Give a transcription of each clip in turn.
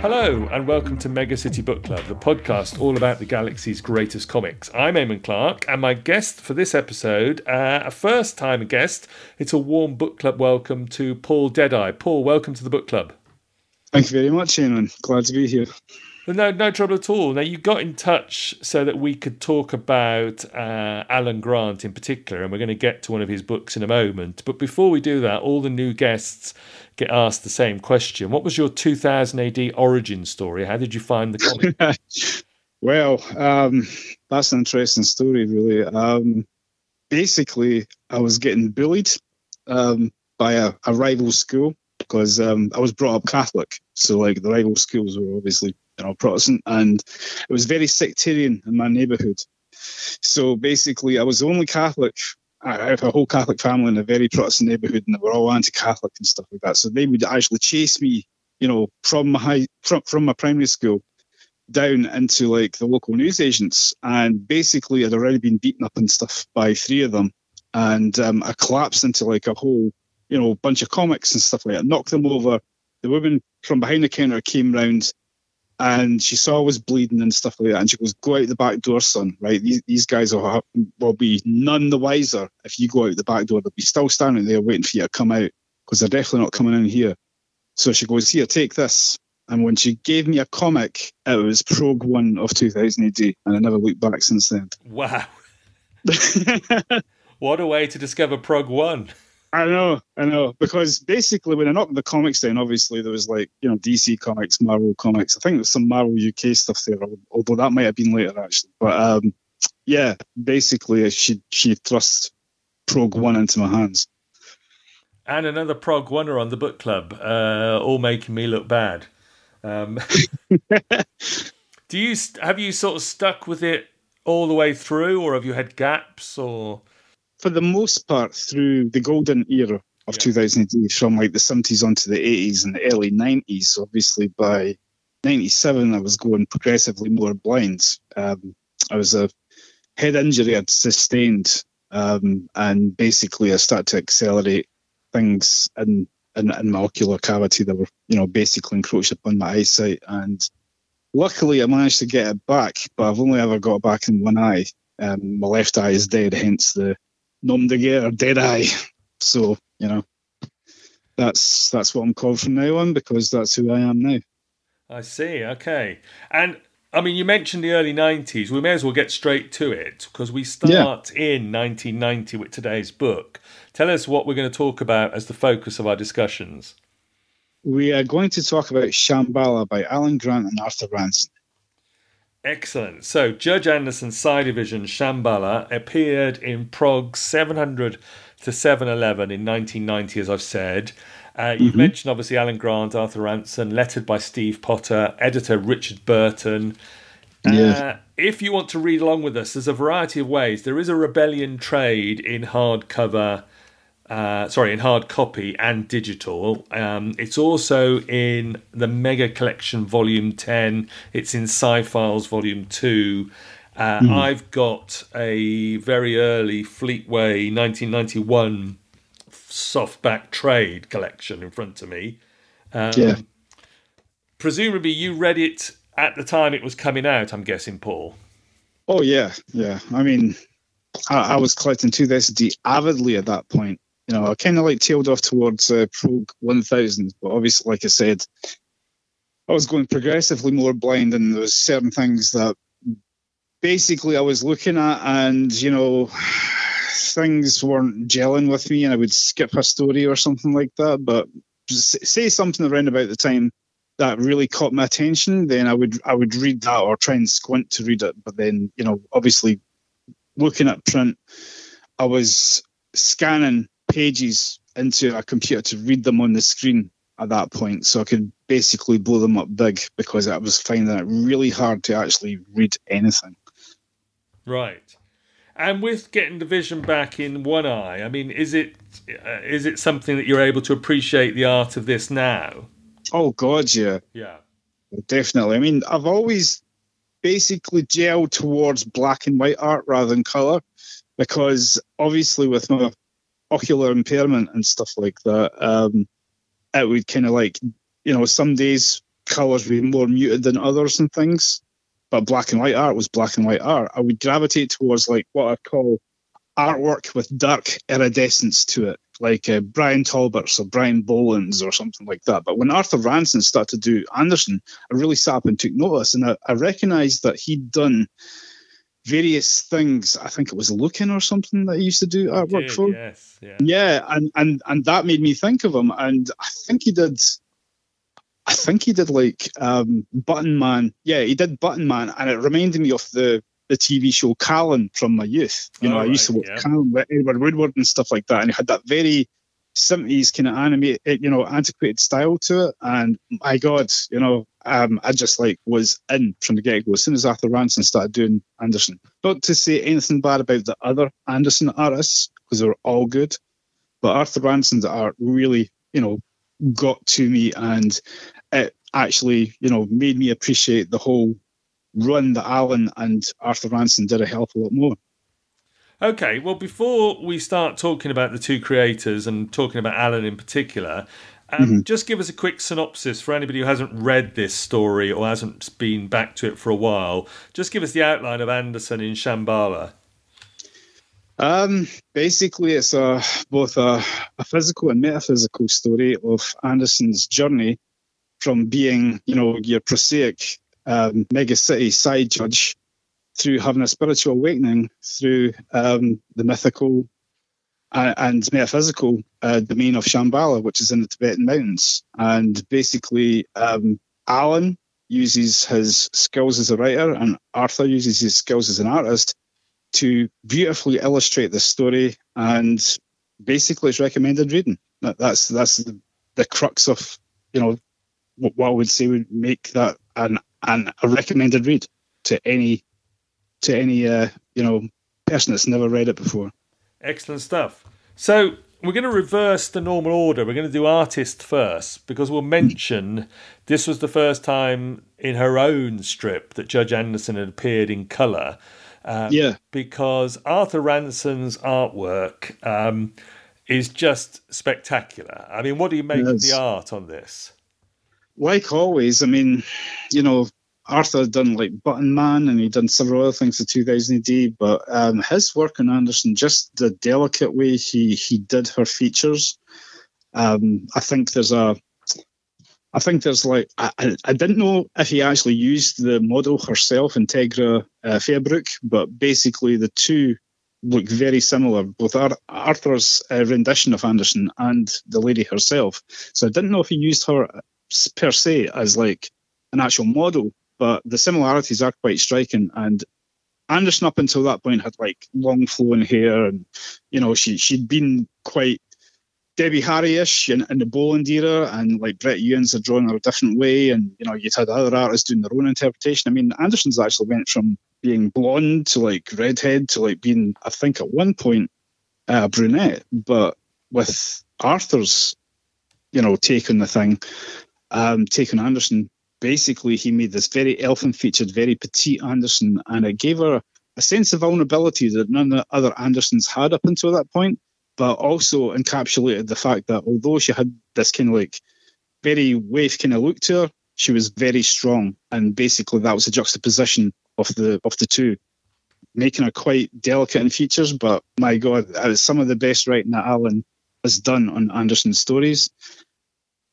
Hello, and welcome to Mega City Book Club, the podcast all about the galaxy's greatest comics. I'm Eamon Clark, and my guest for this episode, uh, a first time guest, it's a warm book club welcome to Paul Deadeye. Paul, welcome to the book club. Thank you very much, Eamon. Glad to be here. No, no trouble at all. Now, you got in touch so that we could talk about uh, Alan Grant in particular, and we're going to get to one of his books in a moment. But before we do that, all the new guests get asked the same question. What was your 2000 AD origin story? How did you find the comic? well, um, that's an interesting story, really. Um, basically, I was getting bullied um, by a, a, rival school because um, I was brought up Catholic. So, like, the rival schools were obviously you know Protestant, and it was very sectarian in my neighbourhood. So basically, I was the only Catholic I have a whole Catholic family in a very Protestant neighbourhood, and they were all anti-Catholic and stuff like that. So they would actually chase me, you know, from my high, from, from my primary school down into like the local newsagents, and basically I'd already been beaten up and stuff by three of them, and um, I collapsed into like a whole, you know, bunch of comics and stuff like that. Knocked them over. The woman from behind the counter came round and she saw I was bleeding and stuff like that. And she goes, "Go out the back door, son. Right? These, these guys will, have, will be none the wiser if you go out the back door. They'll be still standing there waiting for you to come out because they're definitely not coming in here." So she goes, "Here, take this." And when she gave me a comic, it was Prog One of 2000 AD, and I never looked back since then. Wow! what a way to discover Prog One. I know, I know. Because basically, when I knocked the comics down, obviously there was like you know DC comics, Marvel comics. I think there's some Marvel UK stuff there, although that might have been later actually. But um, yeah, basically she she thrust Prog One into my hands. And another Prog Oneer on the book club, uh, all making me look bad. Um, do you have you sort of stuck with it all the way through, or have you had gaps, or? For the most part, through the golden era of yeah. 2000 from like the 70s onto the 80s and the early 90s. Obviously, by 97, I was going progressively more blind. Um, I was a head injury I'd sustained, um, and basically I started to accelerate things in, in, in my ocular cavity that were, you know, basically encroached upon my eyesight. And luckily, I managed to get it back, but I've only ever got it back in one eye. Um, my left eye is dead, hence the nom de guerre, dead eye. So you know, that's that's what I'm called from now on because that's who I am now. I see. Okay, and I mean, you mentioned the early '90s. We may as well get straight to it because we start yeah. in 1990 with today's book. Tell us what we're going to talk about as the focus of our discussions. We are going to talk about Shambhala by Alan Grant and Arthur Ranson. Excellent. So, Judge Anderson's Psi Division, Shambhala, appeared in Prog 700 to 711 in 1990, as I've said. Uh, you've mm-hmm. mentioned obviously Alan Grant, Arthur Ranson, lettered by Steve Potter, editor Richard Burton. Yeah. Uh, if you want to read along with us, there's a variety of ways. There is a Rebellion trade in hardcover uh, sorry, in hard copy and digital. Um, it's also in the Mega Collection Volume 10. It's in Psi-Files Volume 2. Uh, mm. I've got a very early Fleetway 1991 softback trade collection in front of me. Um, yeah. Presumably, you read it at the time it was coming out. I'm guessing, Paul. Oh yeah, yeah. I mean, I, I was collecting 2000 avidly at that point you know, I kind of like tailed off towards uh, Prog 1000, but obviously, like I said, I was going progressively more blind, and there was certain things that basically I was looking at, and you know, things weren't gelling with me, and I would skip a story or something like that. But say something around about the time that really caught my attention, then I would I would read that or try and squint to read it. But then, you know, obviously, looking at print, I was scanning pages into a computer to read them on the screen at that point. So I could basically blow them up big because I was finding it really hard to actually read anything. Right. And with getting the vision back in one eye, I mean, is it uh, is it something that you're able to appreciate the art of this now? Oh God, yeah, yeah, definitely. I mean, I've always basically gelled towards black and white art rather than color, because obviously with my ocular impairment and stuff like that, um, it would kind of like you know some days colors would be more muted than others and things, but black and white art was black and white art. I would gravitate towards like what I call artwork with dark iridescence to it, like uh, Bryan Talbot's or Brian Bolland's or something like that. But when Arthur Ranson started to do Anderson, I really sat up and took notice, and I, I recognised that he'd done various things. I think it was Look-in or something that he used to do artwork Did, for. Yes, yeah. Yeah, and and and that made me think of him, and I think he did. I think he did like um, Button Man. Yeah, he did Button Man, and it reminded me of the the TV show Callan from my youth. You Oh, know, I used to watch yeah. Callan with Edward Woodward and stuff like that, and he had that very 70s kind of animated, you know, antiquated style to it. And my God, you know, um, I just like was in from the get go as soon as Arthur Ranson started doing Anderson. Not to say anything bad about the other Anderson artists because they're all good, but Arthur Ranson's art really, you know, got to me and it actually, you know, made me appreciate the whole run that Alan and Arthur Ranson did a hell of a lot more. Okay, well, before we start talking about the two creators and talking about Alan in particular, um, Mm-hmm. just give us a quick synopsis for anybody who hasn't read this story or hasn't been back to it for a while. Just give us the outline of Anderson in Shambhala. Um, basically, it's a both a, a physical and metaphysical story of Anderson's journey from being, you know, your prosaic um, mega city Psi judge through having a spiritual awakening through um, the mythical and metaphysical uh, domain of Shambhala, which is in the Tibetan mountains. And basically, um, Alan uses his skills as a writer, and Arthur uses his skills as an artist to beautifully illustrate the story. And basically, it's recommended reading. That, that's that's the, the crux of you know what, what I would say would make that an, an a recommended read to any to any uh, you know person that's never read it before. Excellent stuff. So we're going to reverse the normal order. We're going to do artist first because we'll mention this was the first time in her own strip that Judge Anderson had appeared in colour. Uh, Yeah. Because Arthur Ranson's artwork um, is just spectacular. I mean, what do you make of the art on this? like always, I mean, you know, Arthur had done like Button Man and he'd done several other things in 2000 AD, but um, his work on Anderson, just the delicate way he he did her features. Um, I think there's a, I think there's like I, I, didn't know if he actually used the model herself, Integra uh, Fairbrook, but basically the two look very similar, both Ar- Arthur's uh, rendition of Anderson and the lady herself. So I didn't know if he used her per se as like an actual model, but the similarities are quite striking. And Anderson up until that point had like long flowing hair, and you know she she'd been quite Debbie Harry-ish in, in the Bolland era, and like Brett Ewins had drawn her a different way, and you know you'd had other artists doing their own interpretation. I mean, Anderson's actually went from being blonde to like redhead to like being, I think, at one point uh, brunette, but with Arthur's, you know, take on the thing, um, take on Anderson, basically he made this very elfin-featured, very petite Anderson, and it gave her a sense of vulnerability that none of the other Andersons had up until that point, but also encapsulated the fact that although she had this kind of like very waif kind of look to her, she was very strong, and basically that was a juxtaposition of the of the two, making her quite delicate in features. But my God, that was some of the best writing that Alan has done on Anderson's stories,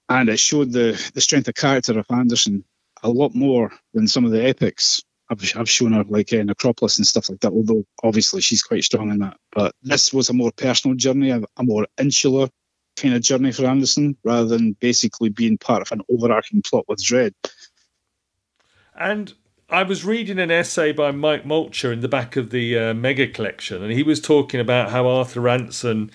and it showed the the strength of character of Anderson a lot more than some of the epics. I've, I've shown her like uh, Necropolis and stuff like that. Although obviously she's quite strong in that, but this was a more personal journey, a, a more insular kind of journey for Anderson, rather than basically being part of an overarching plot with Dredd. And I was reading an essay by Mike Molcher in the back of the uh, Mega Collection, and he was talking about how Arthur Ranson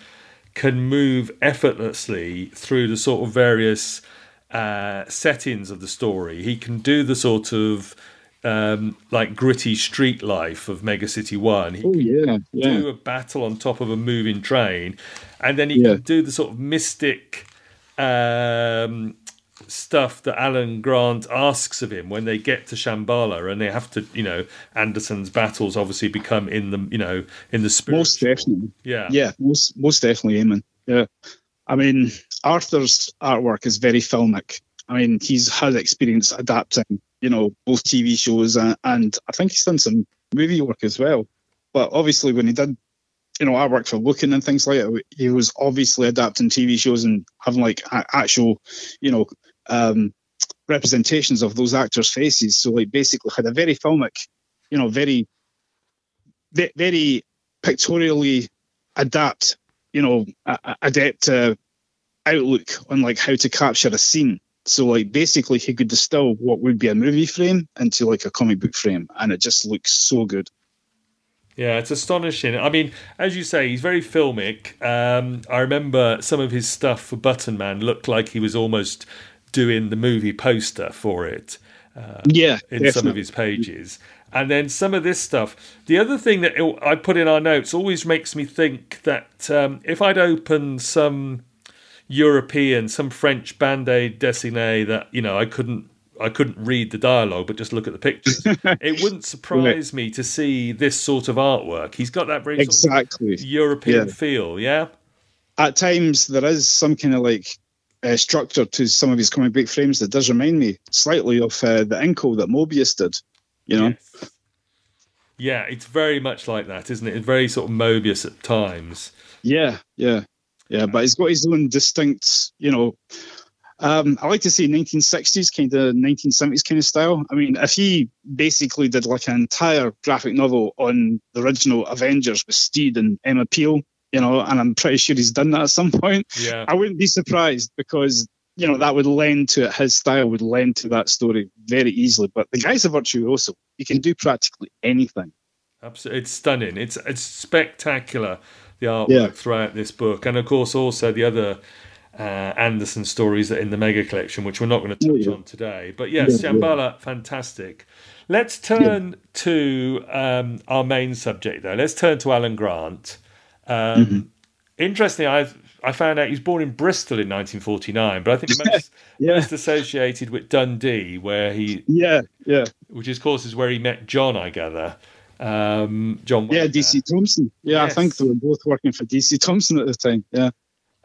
can move effortlessly through the sort of various uh, settings of the story. He can do the sort of um, like gritty street life of Mega City One. He Oh yeah, yeah. do a battle on top of a moving train, and then he Yeah. can do the sort of mystic um, stuff that Alan Grant asks of him when they get to Shambhala and they have to, you know, Anderson's battles obviously become in the, you know, in the spirit. Most definitely. Yeah. Yeah, most most definitely, Eamon. Yeah. I mean, Arthur's artwork is very filmic. I mean, he's had experience adapting, you know, both TV shows and, and I think he's done some movie work as well. But obviously, when he did, you know, artwork for Look-in and things like that, he was obviously adapting TV shows and having like actual, you know, um, representations of those actors' faces. So, like, basically, had a very filmic, you know, very, very pictorially adapt, you know, adept uh, outlook on like how to capture a scene. So like basically he could distill what would be a movie frame into like a comic book frame and it just looks so good. Yeah, it's astonishing. I mean, as you say, he's very filmic. Um, I remember some of his stuff for Button Man looked like he was almost doing the movie poster for it. Uh, yeah, in definitely. some of his pages. And then some of this stuff. The other thing that I put in our notes always makes me think that um, if I'd opened some European, some French bande dessinée that you know I couldn't I couldn't read the dialogue, but just look at the pictures. it wouldn't surprise me to see this sort of artwork. He's got that very exactly European yeah. feel, yeah. At times, there is some kind of like uh, structure to some of his comic book frames that does remind me slightly of uh, the Incal that Moebius did. You know. Yes. Yeah, it's very much like that, isn't it? It's very sort of Moebius at times. Yeah, yeah. Yeah, but he's got his own distinct, you know. Um, I like to say 1960s kind of 1970s kind of style. I mean, if he basically did like an entire graphic novel on the original Avengers with Steed and Emma Peel, you know, and I'm pretty sure he's done that at some point. Yeah. I wouldn't be surprised because you know that would lend to it. His style would lend to that story very easily. But the guy's a virtuoso. He can do practically anything. Absolutely, it's stunning. It's it's spectacular the artwork yeah. throughout this book, and of course also the other uh, Anderson stories that in the mega collection, which we're not going to touch yeah. on today. But yes, yeah, Shambhala, fantastic. Let's turn to um, our main subject, though. Let's turn to Alan Grant. Um, mm-hmm. Interestingly, I I found out he was born in Bristol in 1949, but I think most, yeah. most associated with Dundee, where he yeah yeah, which of course is where he met John, I gather. Um, John. Yeah, DC Thomson. Yeah, yes. I think they were both working for DC Thomson at the time. Yeah.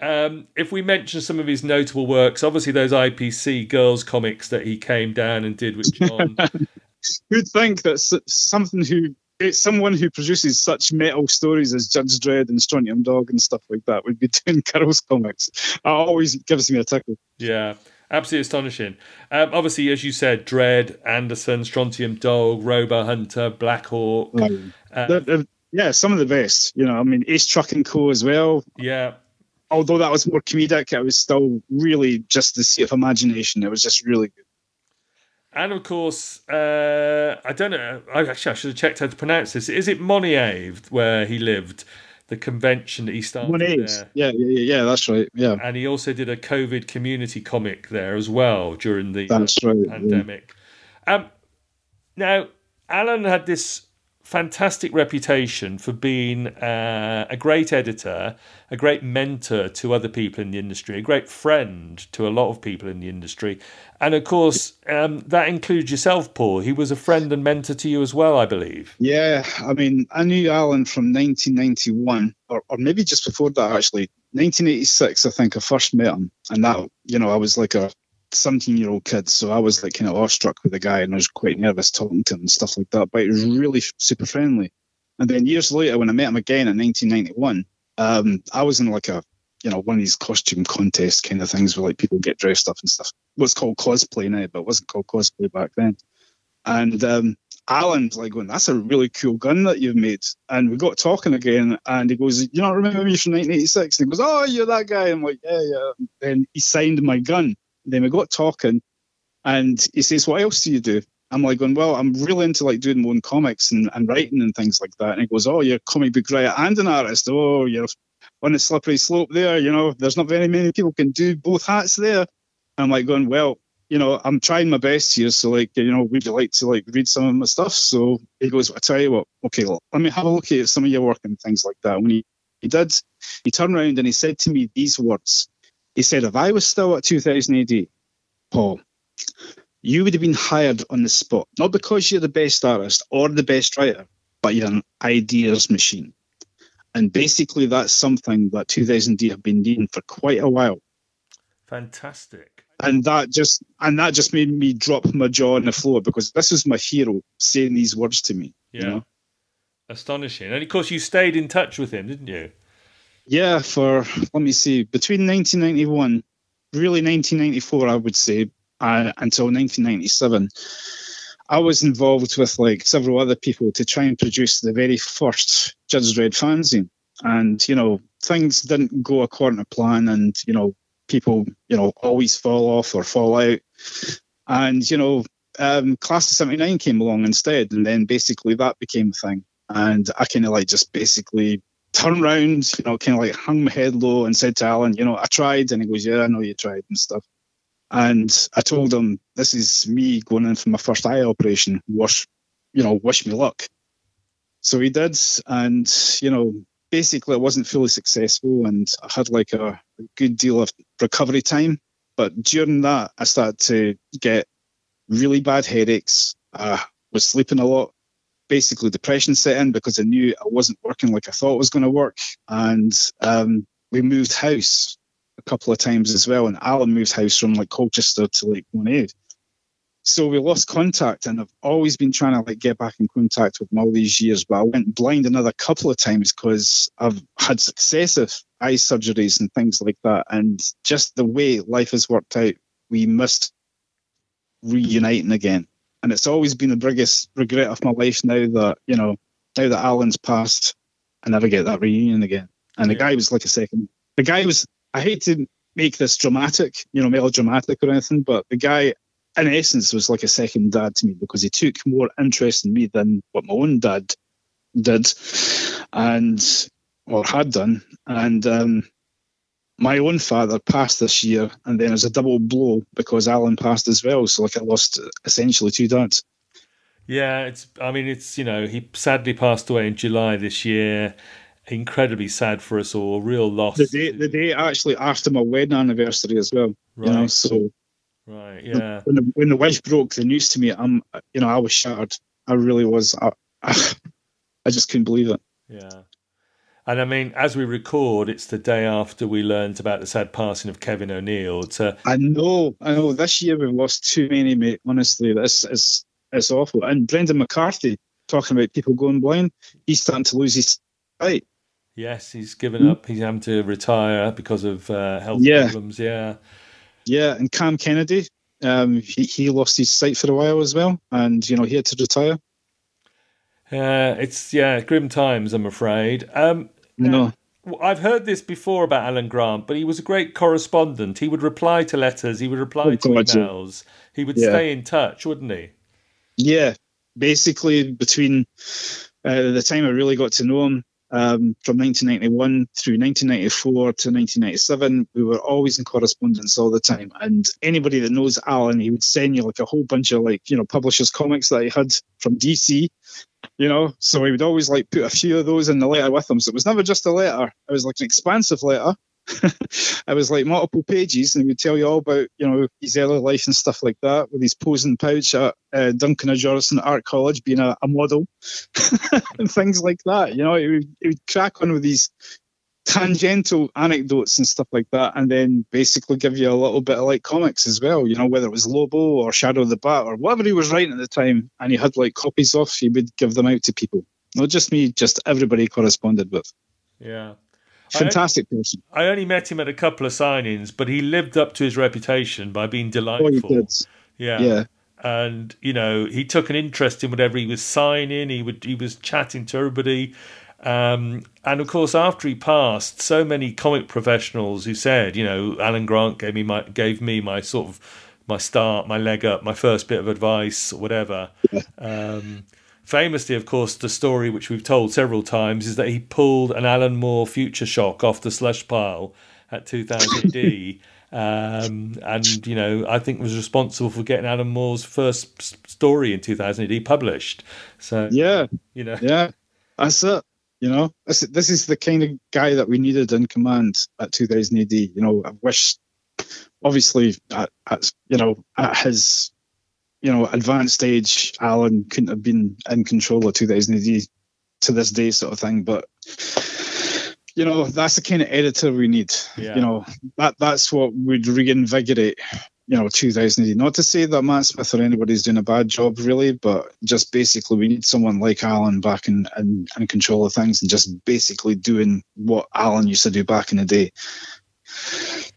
Um, if we mention some of his notable works, obviously those IPC girls comics that he came down and did with John. Who'd think that something who it's someone who produces such metal stories as Judge Dredd and Strontium Dog and stuff like that would be doing girls comics. It always gives me a tickle. Yeah. Absolutely astonishing. Um, obviously, as you said, Dredd, Anderson, Strontium Dog, Robo Hunter, Black Hawk. Um, uh, they're, they're, yeah, some of the best. You know, I mean, Ace Trucking Co. as well. Yeah. Although that was more comedic, it was still really just the seat of imagination. It was just really good. And of course, uh, I don't know. Actually, I should have checked how to pronounce this. Is it Moniaive where he lived? the convention that he started there. Yeah, yeah, yeah, that's right. Yeah. And he also did a COVID community comic there as well during the that's right, pandemic. Yeah. Um, now, Alan had this fantastic reputation for being uh, a great editor, a great mentor to other people in the industry, a great friend to a lot of people in the industry. And of course, um, that includes yourself, Paul. He was a friend and mentor to you as well, I believe. Yeah, I mean, I knew Alan from 1991, or, or maybe just before that, actually. 1986, I think I first met him. And that, you know, I was like a 17 year old kid, so I was like kind of awestruck with the guy and I was quite nervous talking to him and stuff like that. But he was really super friendly. And then years later, when I met him again in 1991, um, I was in like a you know one of these costume contest kind of things where like people get dressed up and stuff. What's called cosplay now, but it wasn't called cosplay back then. And um, Alan's like going, "That's a really cool gun that you've made." And we got talking again, and he goes, "You don't remember me from 1986?" And he goes, "Oh, you're that guy." I'm like, "Yeah, yeah." Then he signed my gun then we got talking, and he says, "What else do you do?" I'm like going, "Well, I'm really into like doing my own comics and, and writing and things like that." And he goes, "Oh, you're a comic book writer and an artist. Oh, you're on a slippery slope there. You know, there's not very many people can do both hats there." I'm like going, "Well." You know, I'm trying my best here. So, like, you know, would you like to like read some of my stuff? So he goes, I tell you what, okay, well, let me have a look at some of your work and things like that. When he, he did, he turned around and he said to me these words. He said, if I was still at 2000 AD Paul, you would have been hired on the spot, not because you're the best artist or the best writer, but you're an ideas machine. And basically, that's something that 2000D have been needing for quite a while. Fantastic. And that just and that just made me drop my jaw on the floor because this is my hero saying these words to me. Yeah. You know? Astonishing. And of course, you stayed in touch with him, didn't you? Yeah, for let me see, between 1991, really 1994, I would say, uh, until 1997, I was involved with like several other people to try and produce the very first Judge Dredd fanzine. And, you know, things didn't go according to plan and, you know, people, you know, always fall off or fall out. And, you know, um, Class of 79 came along instead. And then basically that became a thing. And I kind of like just basically turned around, you know, kind of like hung my head low and said to Alan, you know, I tried. And he goes, yeah, I know you tried and stuff. And I told him, this is me going in for my first eye operation. Wish, you know, wish me luck. So he did. And, you know, basically it wasn't fully successful and I had like a, a good deal of recovery time. But during that, I started to get really bad headaches. I was sleeping a lot. Basically, depression set in because I knew I wasn't working like I thought it was going to work. And um, we moved house a couple of times as well. And Alan moved house from like Colchester to like Glenade. So we lost contact, and I've always been trying to like get back in contact with him all these years. But I went blind another couple of times because I've had successive eye surgeries and things like that. And just the way life has worked out, we missed reuniting again. And it's always been the biggest regret of my life now that you know now that Alan's passed, I never get that reunion again. And the Yeah. guy was like a second. The guy was. I hate to make this dramatic, you know, melodramatic or anything, but the guy, in essence, was like a second dad to me because he took more interest in me than what my own dad did, and or had done. And um, my own father passed this year, and then as a double blow because Alan passed as well. So like I lost essentially two dads. Yeah, it's. I mean, it's. You know, he sadly passed away in July this year. Incredibly sad for us all. Real loss. The day, the day actually after my wedding anniversary as well. right. You know, so right. Yeah. when the, when the wife broke the news to me, I'm, you know, I was shattered. I really was. I, I, I just couldn't believe it. Yeah. And I mean, as we record, it's the day after we learned about the sad passing of Kevin O'Neill. A, I know, I know. This year we've lost too many, mate. Honestly, this is it's awful. And Brendan McCarthy talking about people going blind. He's starting to lose his sight. yes, he's given up. He's having to retire because of uh, health Yeah. problems. Yeah. Yeah, and Cam Kennedy, um, he, he lost his sight for a while as well, and you know he had to retire. Uh, it's, yeah, grim times, I'm afraid. Um, You know, I've heard this before about Alan Grant, but he was a great correspondent. He would reply to letters, he would reply Oh, to emails, he would Yeah. stay in touch, wouldn't he? yeah. Basically, between uh, the time I really got to know him, um, from 1991 through 1994 to 1997, we were always in correspondence all the time. And anybody that knows Alan, he would send you like a whole bunch of like you know publishers comics that he had from DC. You know, so he would always like put a few of those in the letter with him. So it was never just a letter; it was like an expansive letter. it was like multiple pages, and he would tell you all about you know his early life and stuff like that, with his posing pouch at uh, Duncan of Jordanstone Art College, being a, a model, and things like that. You know, he would, he would crack on with these tangential anecdotes and stuff like that, and then basically give you a little bit of like comics as well. You know, whether it was Lobo or Shadow the Bat or whatever he was writing at the time, and he had like copies of, he would give them out to people. Not just me, just everybody corresponded with. Yeah. Fantastic person. I only met him at a couple of signings, but he lived up to his reputation by being Oh, delightful. did. Yeah. Yeah. And you know, he took an interest in whatever he was signing. He would he was chatting to everybody. Um, and of course, after he passed, so many comic professionals who said, you know, Alan Grant gave me my gave me my sort of my start, my leg up, my first bit of advice, or whatever. Um, famously, of course, the story which we've told several times is that he pulled an Alan Moore Future Shock off the slush pile at 2000D. Um, and you know, I think was responsible for getting Alan Moore's first story in 2000 published. So Yeah, you know, yeah, that's it. You know, this, this is the kind of guy that we needed in command at 2000 AD. You know, I wish obviously, at, at, you know, at his you know advanced stage, Alan couldn't have been in control of 2000 AD to this day, sort of thing. But you know, that's the kind of editor we need. Yeah. You know, that that's what would reinvigorate you know 2000 not to say that matt smith or anybody's doing a bad job really but just basically we need someone like alan back in, in, in control of things and just basically doing what alan used to do back in the day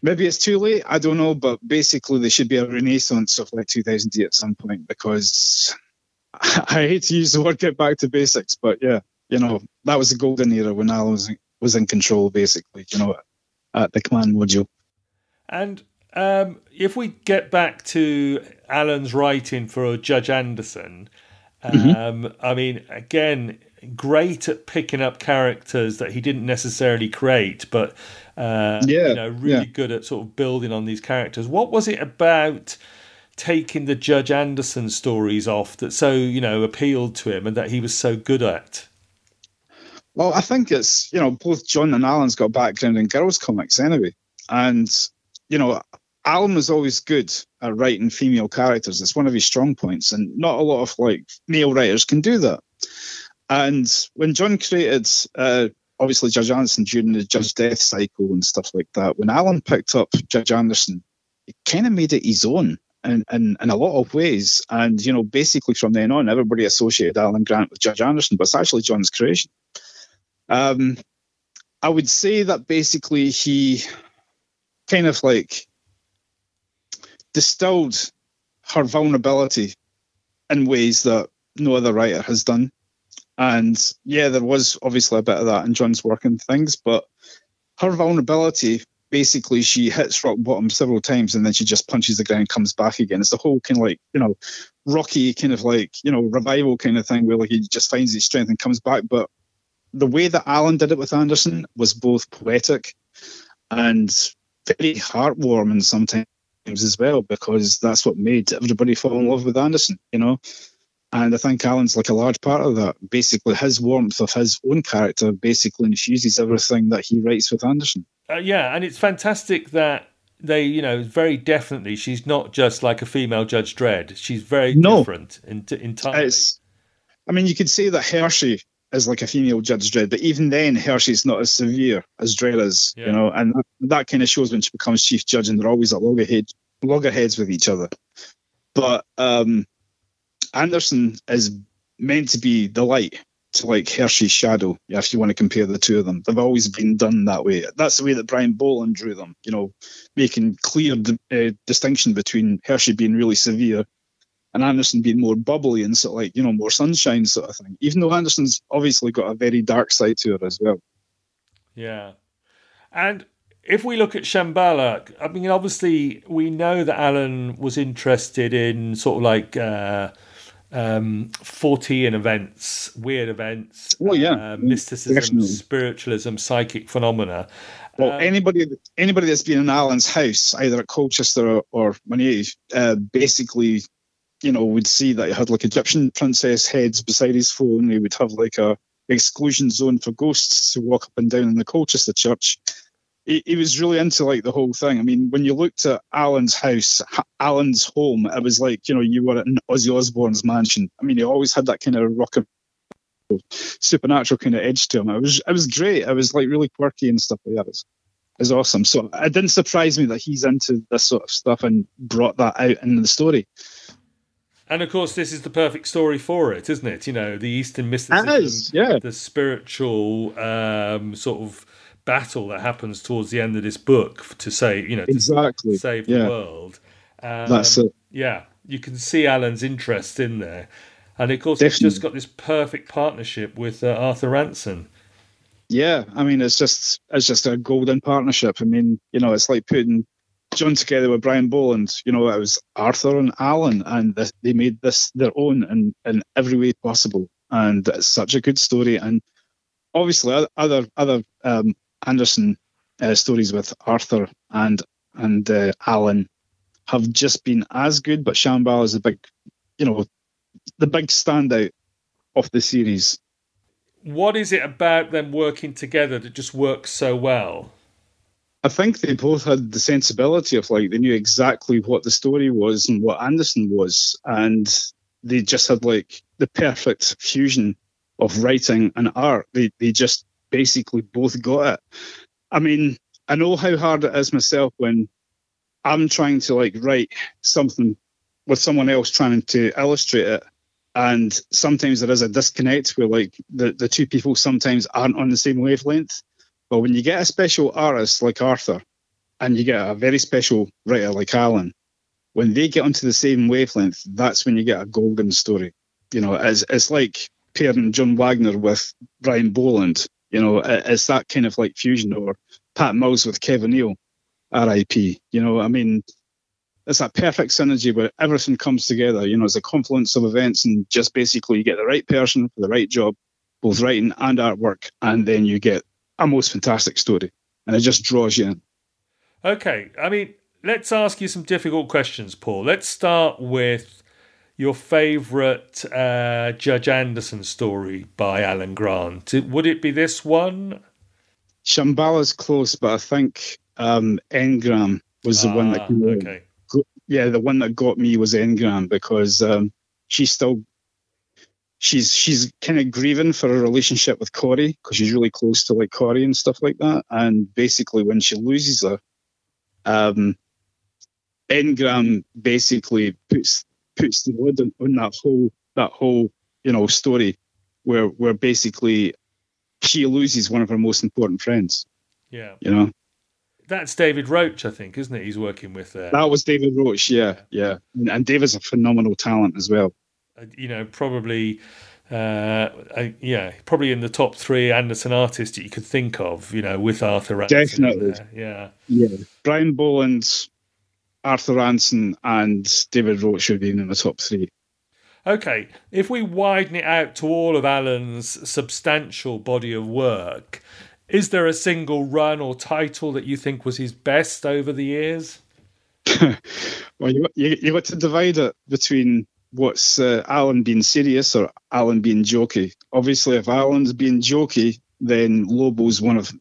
maybe it's too late i don't know but basically there should be a renaissance of like 2000D at some point because i hate to use the word get back to basics but yeah you know that was the golden era when alan was in, was in control basically you know at the command module and um, if we get back to Alan's writing for Judge Anderson, mm-hmm. um, mm-hmm. I mean, again, great at picking up characters that he didn't necessarily create, but uh, yeah, you know, really yeah. good at sort of building on these characters. What was it about taking the Judge Anderson stories off that so you know appealed to him and that he was so good at? Well, I think it's you know both John and Alan's got background in girls comics anyway, and you know, Alan was always good at writing female characters. It's one of his strong points, and not a lot of like male writers can do that. And when John created, uh, obviously Judge Anderson during the Judge Death cycle and stuff like that, when Alan picked up Judge Anderson, he kind of made it his own in, in, in a lot of ways. And you know, basically from then on, everybody associated Alan Grant with Judge Anderson, but it's actually John's creation. Um, I would say that basically he kind of like distilled her vulnerability in ways that no other writer has done. And yeah, there was obviously a bit of that in John's work and things, but her vulnerability basically she hits rock bottom several times and then she just punches the ground and comes back again. It's the whole kind of like, you know, rocky kind of like, you know, revival kind of thing where like he just finds his strength and comes back. But the way that Alan did it with Anderson was both poetic and very heartwarming sometimes as well because that's what made everybody fall in love with Anderson, you know. And I think Alan's like a large part of that. Basically, his warmth of his own character basically infuses everything that he writes with Anderson. Uh, yeah, and it's fantastic that they, you know, very definitely she's not just like a female Judge Dredd. She's very no. different in, entirely. It's, I mean, you could say that Hershey is like a female Judge Dredd, but even then, Hershey's not as severe as Dredd is, yeah. you know, and that, that, kind of shows when she becomes chief judge, and they're always at loggerhead, loggerheads with each other. But um, Anderson is meant to be the light to like Hershey's shadow, if you want to compare the two of them. They've always been done that way. That's the way that Brian Bolland drew them, you know, making clear uh, distinction between Hershey being really severe and Anderson being more bubbly and sort of like, you know, more sunshine sort of thing. Even though Anderson's obviously got a very dark side to her as well. Yeah. And if we look at Shambhala, I mean, obviously we know that Alan was interested in sort of like uh, um, Fortean events, weird events, well, yeah, uh, mysticism, Definitely. spiritualism, psychic phenomena. Well, um, anybody anybody that's been in Alan's house, either at Colchester or, or uh, basically you know, would see that he had like Egyptian princess heads beside his phone. He would have like a exclusion zone for ghosts to walk up and down in the Colchester church. He, he was really into like the whole thing. I mean, when you looked at Alan's house, Alan's home, it was like you know you were at Ozzy Osbourne's mansion. I mean, he always had that kind of rock and supernatural kind of edge to him. It was it was great. It was like really quirky and stuff like that. It's, it's awesome. So it didn't surprise me that he's into this sort of stuff and brought that out in the story. And of course, this is the perfect story for it, isn't it? You know, the Eastern mysticism, is, yeah. the spiritual um, sort of battle that happens towards the end of this book to say, you know, exactly save yeah. the world. Um, That's it. Yeah, you can see Alan's interest in there, and of course, Definitely. he's just got this perfect partnership with uh, Arthur Ranson. Yeah, I mean, it's just it's just a golden partnership. I mean, you know, it's like putting John together with Brian Bolland. you know, it was Arthur and Alan, and they made this their own in, in every way possible. And it's such a good story. And obviously, other other um, Anderson uh, stories with Arthur and and uh, Alan have just been as good. But Shambhala is the big, you know, the big standout of the series. What is it about them working together that just works so well? I think they both had the sensibility of like they knew exactly what the story was and what Anderson was, and they just had like the perfect fusion of writing and art. They they just basically both got it. I mean, I know how hard it is myself when I'm trying to like write something with someone else trying to illustrate it. And sometimes there is a disconnect where like the, the two people sometimes aren't on the same wavelength. But when you get a special artist like Arthur and you get a very special writer like Alan, when they get onto the same wavelength, that's when you get a golden story. You know, it's, it's like pairing John Wagner with Brian Bolland. You know, it's that kind of like fusion, or Pat Mills with Kevin Neill, R.I.P. You know, I mean, it's that perfect synergy where everything comes together. You know, it's a confluence of events, and just basically you get the right person for the right job, both writing and artwork, and then you get a most fantastic story, and it just draws you in. Okay, I mean, let's ask you some difficult questions, Paul. Let's start with your favourite uh, Judge Anderson story by Alan Grant. Would it be this one? Shambhala's close, but I think um, Engram was the ah, one that. Ah, okay. Yeah, the one that got me was Engram because um, she's still she's she's kind of grieving for a relationship with Corey because she's really close to like Corey and stuff like that. And basically, when she loses her, um, Engram basically puts puts the lid on, on that whole that whole you know story where where basically she loses one of her most important friends. Yeah, you know. That's David Roach, I think, isn't it? He's working with there. That was David Roach, yeah, yeah, and, and David's a phenomenal talent as well. Uh, you know, probably, uh, uh, yeah, probably in the top three Anderson artists that you could think of. You know, with Arthur. Anderson Definitely, yeah, yeah. Brian Bolland, Arthur Ranson, and David Roach should be in the top three. Okay, if we widen it out to all of Alan's substantial body of work, is there a single run or title that you think was his best over the years? well, you, you, you got to divide it between what's uh, Alan being serious or Alan being jokey. Obviously, if Alan's being jokey, then Lobo's one of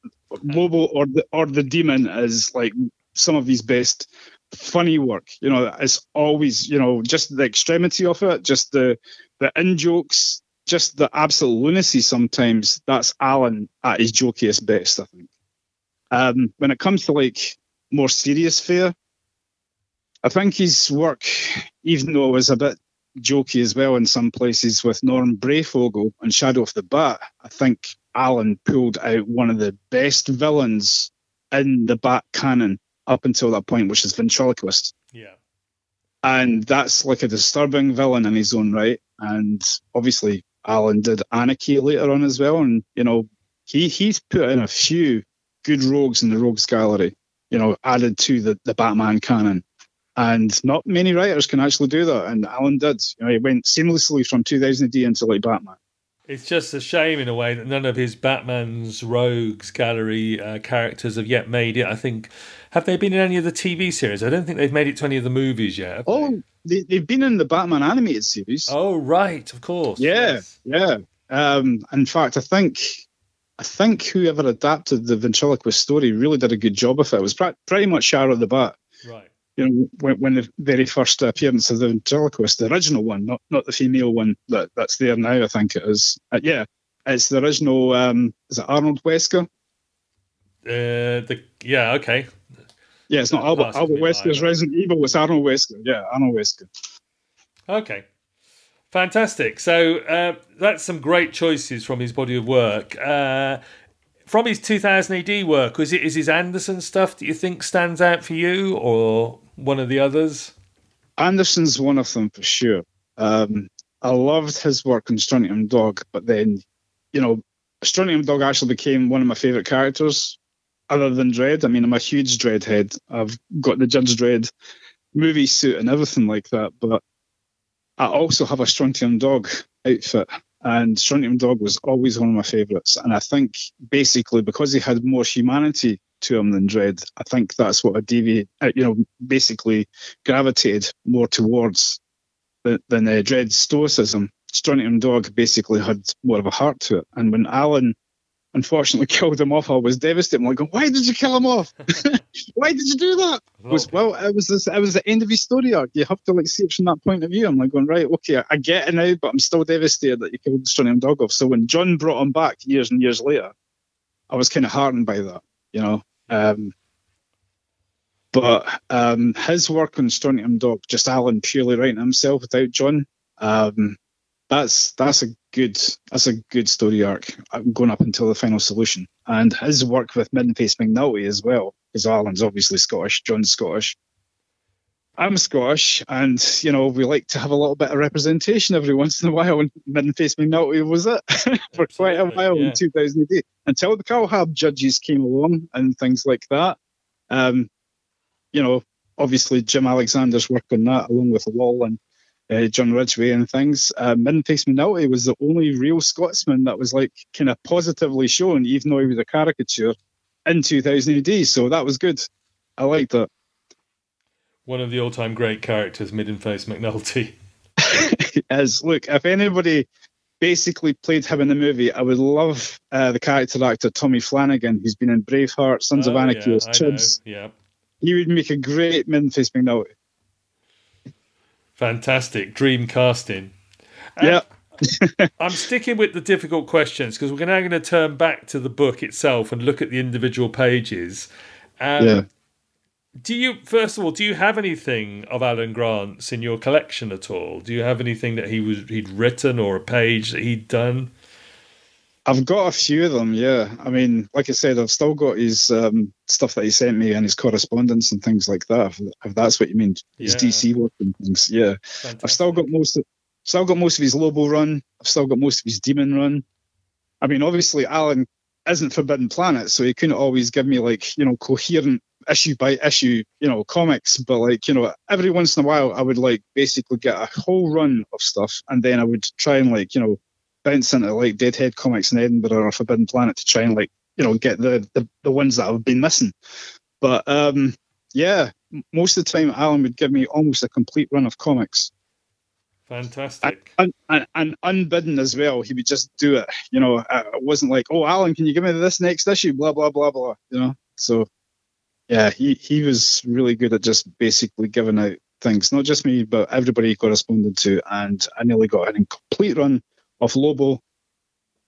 Lobo or the or the Demon is like some of his best funny work. You know, it's always you know just the extremity of it, just the the in jokes, just the absolute lunacy. Sometimes that's Alan at his jokiest best. I think. Um, when it comes to like more serious fare, I think his work, even though it was a bit jokey as well in some places with Norm Breyfogle and Shadow of the Bat. I think Alan pulled out one of the best villains in the Bat canon up until that point, which is Ventriloquist. Yeah. And that's like a disturbing villain in his own right. And obviously, Alan did Anarchy later on as well. And, you know, he he's put in a few good rogues in the rogues gallery, you know, added to the, the Batman canon and not many writers can actually do that. And Alan did. You know, he went seamlessly from 2000 AD into like Batman. It's just a shame in a way that none of his Batman's Rogues Gallery uh, characters have yet made it. I think have they been in any of the TV series? I don't think they've made it to any of the movies yet. Oh, they? Have been in the Batman animated series. Oh, right, of course. Yeah, yes. yeah. Um, in fact, I think I think whoever adapted the ventriloquist story really did a good job of it. It was pretty much Shadow the Bat. Right you know, when, when, the very first appearance of the ventriloquist, the original one, not not the female one that, that's there now, I think it is. Uh, yeah, it's the original. Um, is it Arnold Wesker? Uh, the yeah, okay. Yeah, it's not Albert Albert Wesker's Resident Evil. It's Arnold Wesker. Yeah, Arnold Wesker. Okay. Fantastic. So uh, that's some great choices from his body of work. Uh, from his 2000 AD work, is it is his Anderson stuff that you think stands out for you, or one of the others? Anderson's one of them for sure. Um, I loved his work in Strontium Dog, but then, you know, Strontium Dog actually became one of my favourite characters, other than Dredd. I mean, I'm a huge Dread head. I've got the Judge Dredd movie suit and everything like that, but I also have a Strontium Dog outfit and Strontium Dog was always one of my favourites. And I think basically because he had more humanity to him than Dredd, I think that's what I deviate, uh, you know, basically gravitated more towards than, than uh, Dredd's stoicism. Strontium Dog basically had more of a heart to it. And when Alan, unfortunately killed him off, I was devastated. I'm like, why did you kill him off? why did you do that? It was well, it was this, it was the end of his story arc. You have to like see it from that point of view. I'm like going right, okay, I get it now, but I'm still devastated that you killed the Strontium Dog off. So when John brought him back years and years later, I was kind of heartened by that, you know. Um, but um, his work on Strontium Dog, just Alan purely writing himself without John, um, that's that's a good that's a good story arc uh, going up until the final solution. And his work with Midden Face McNulty as well, because Alan's obviously Scottish, John's Scottish. I'm Scottish, and you know we like to have a little bit of representation every once in a while. And Midden Face McNulty was it for quite a while yeah. in 2008 until the Calhab judges came along and things like that. Um, you know, obviously Jim Alexander's work on that, along with Wall and uh, John Ridgway and things. Uh, Midden Face McNulty was the only real Scotsman that was like kind of positively shown, even though he was a caricature in 2000 AD. So that was good. I liked that. One of the all-time great characters, Face McNulty. As look, if anybody basically played him in the movie, I would love uh, the character actor Tommy Flanagan, who's been in Braveheart, Sons oh, of Anarchy yeah, Yeah. He would make a great Face McNulty. Fantastic. Dream casting. yeah. I'm sticking with the difficult questions because we're now going to turn back to the book itself and look at the individual pages. Um, yeah. Do you, first of all, do you have anything of Alan Grant's in your collection at all? Do you have anything that he was he'd written or a page that he'd done? I've got a few of them, yeah. I mean, like I said, I've still got his um, stuff that he sent me and his correspondence and things like that. If, if that's what you mean, his yeah. DC work and things. Yeah, Fantastic. I've still got most of, still got most of his Lobo run. I've still got most of his Demon run. I mean, obviously, Alan isn't Forbidden Planet, so he couldn't always give me like you know coherent issue by issue, you know, comics. But like you know, every once in a while, I would like basically get a whole run of stuff, and then I would try and like you know bounce into like Deadhead Comics in Edinburgh or Forbidden Planet to try and like you know get the the, the ones that I've been missing. But um, yeah, most of the time Alan would give me almost a complete run of comics. Fantastic. And, and, and, unbidden as well. He would just do it. You know, uh, it wasn't like, oh, Alan, can you give me this next issue? Blah, blah, blah, blah. You know, so yeah, he, he was really good at just basically giving out things, not just me, but everybody he corresponded to. And I nearly got an incomplete run of Lobo,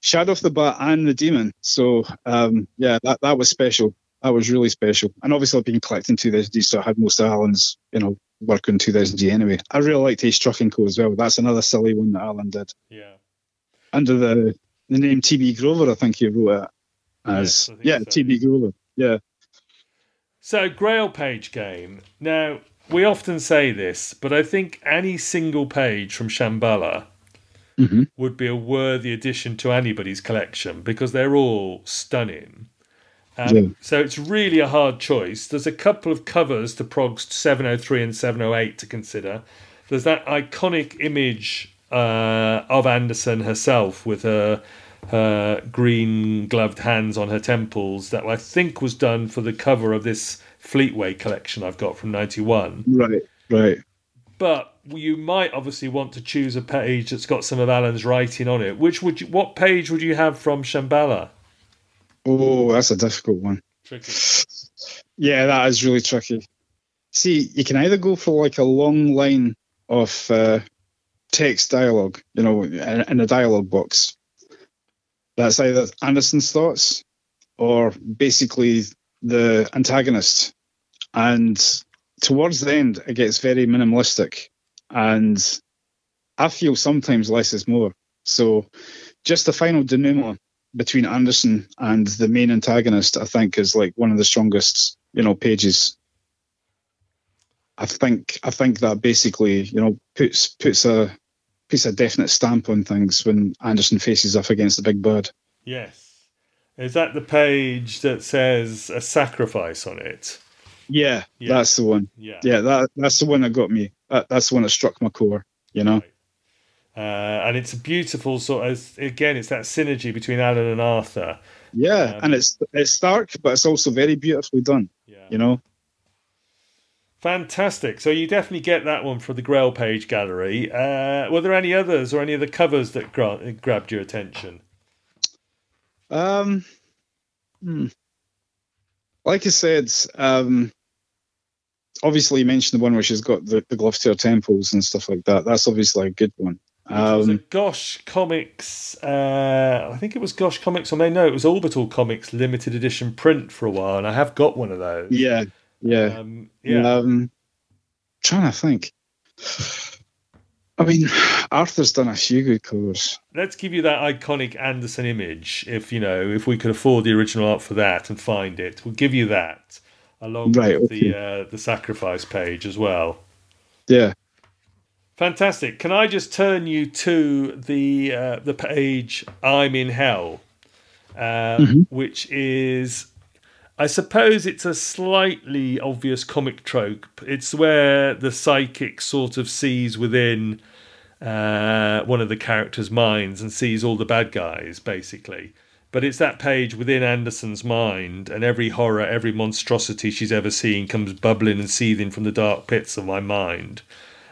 Shadow of the Bat, and the Demon. So um, yeah, that that was special. That was really special. And obviously, I've been collecting 2000 AD, so I had most of Alan's, you know, work on 2000 AD anyway. I really liked Ace Trucking Co. as well. That's another silly one that Alan did. Yeah. Under the the name TB Grover, I think he wrote it as. Yes, yeah, so. TB Grover. Yeah. So, Grail Page game. Now, we often say this, but I think any single page from Shamballa mm-hmm. would be a worthy addition to anybody's collection because they're all stunning. Um, yeah. So it's really a hard choice. There's a couple of covers to Prog's 703 and 708 to consider. There's that iconic image uh, of Anderson herself with her her green gloved hands on her temples that I think was done for the cover of this Fleetway collection I've got from 91. Right, right. But you might obviously want to choose a page that's got some of Alan's writing on it. Which would you, what page would you have from Shamballa? Oh, that's a difficult one. Tricky. Yeah, that is really tricky. See, you can either go for like a long line of uh, text dialogue, you know, in a dialogue box. That's either Anderson's thoughts or basically the antagonist. And towards the end, it gets very minimalistic and I feel sometimes less is more. So just the final denouement between Anderson and the main antagonist, I think, is like one of the strongest, you know, pages. I think I think that basically, you know, puts puts a puts a definite stamp on things when Anderson faces off against the big bird. Yes. Is that the page that says a sacrifice on it? Yeah, yeah. that's the one. Yeah, yeah, that that's the one that got me. That, that's the one that struck my core. You know. Right. Uh, and it's a beautiful sort of again, it's that synergy between Alan and Arthur. Yeah, um, and it's it's stark, but it's also very beautifully done. Yeah, you know. Fantastic. So you definitely get that one for the Grail Page Gallery. Uh, were there any others or any of the covers that gra- grabbed your attention? Um, Hmm. Like I said, um, obviously you mentioned the one where she's got the, the gloves to her temples and stuff like that. That's obviously a good one. Um, it was a Gosh Comics, uh, I think it was Gosh Comics, or maybe no, it was Orbital Comics limited edition print for a while, and I have got one of those. Yeah, yeah, um, yeah. Um, trying to think. I mean, Arthur's done a few good covers. Let's give you that iconic Anderson image. If you know, if we could afford the original art for that and find it, we'll give you that along right, with okay. the uh, the sacrifice page as well. Yeah. Fantastic. Can I just turn you to the uh, the page I'm in Hell, uh, mm-hmm. which is, I suppose, it's a slightly obvious comic trope. It's where the psychic sort of sees within uh, one of the characters' minds and sees all the bad guys, basically. But it's that page within Anderson's mind, and every horror, every monstrosity she's ever seen comes bubbling and seething from the dark pits of my mind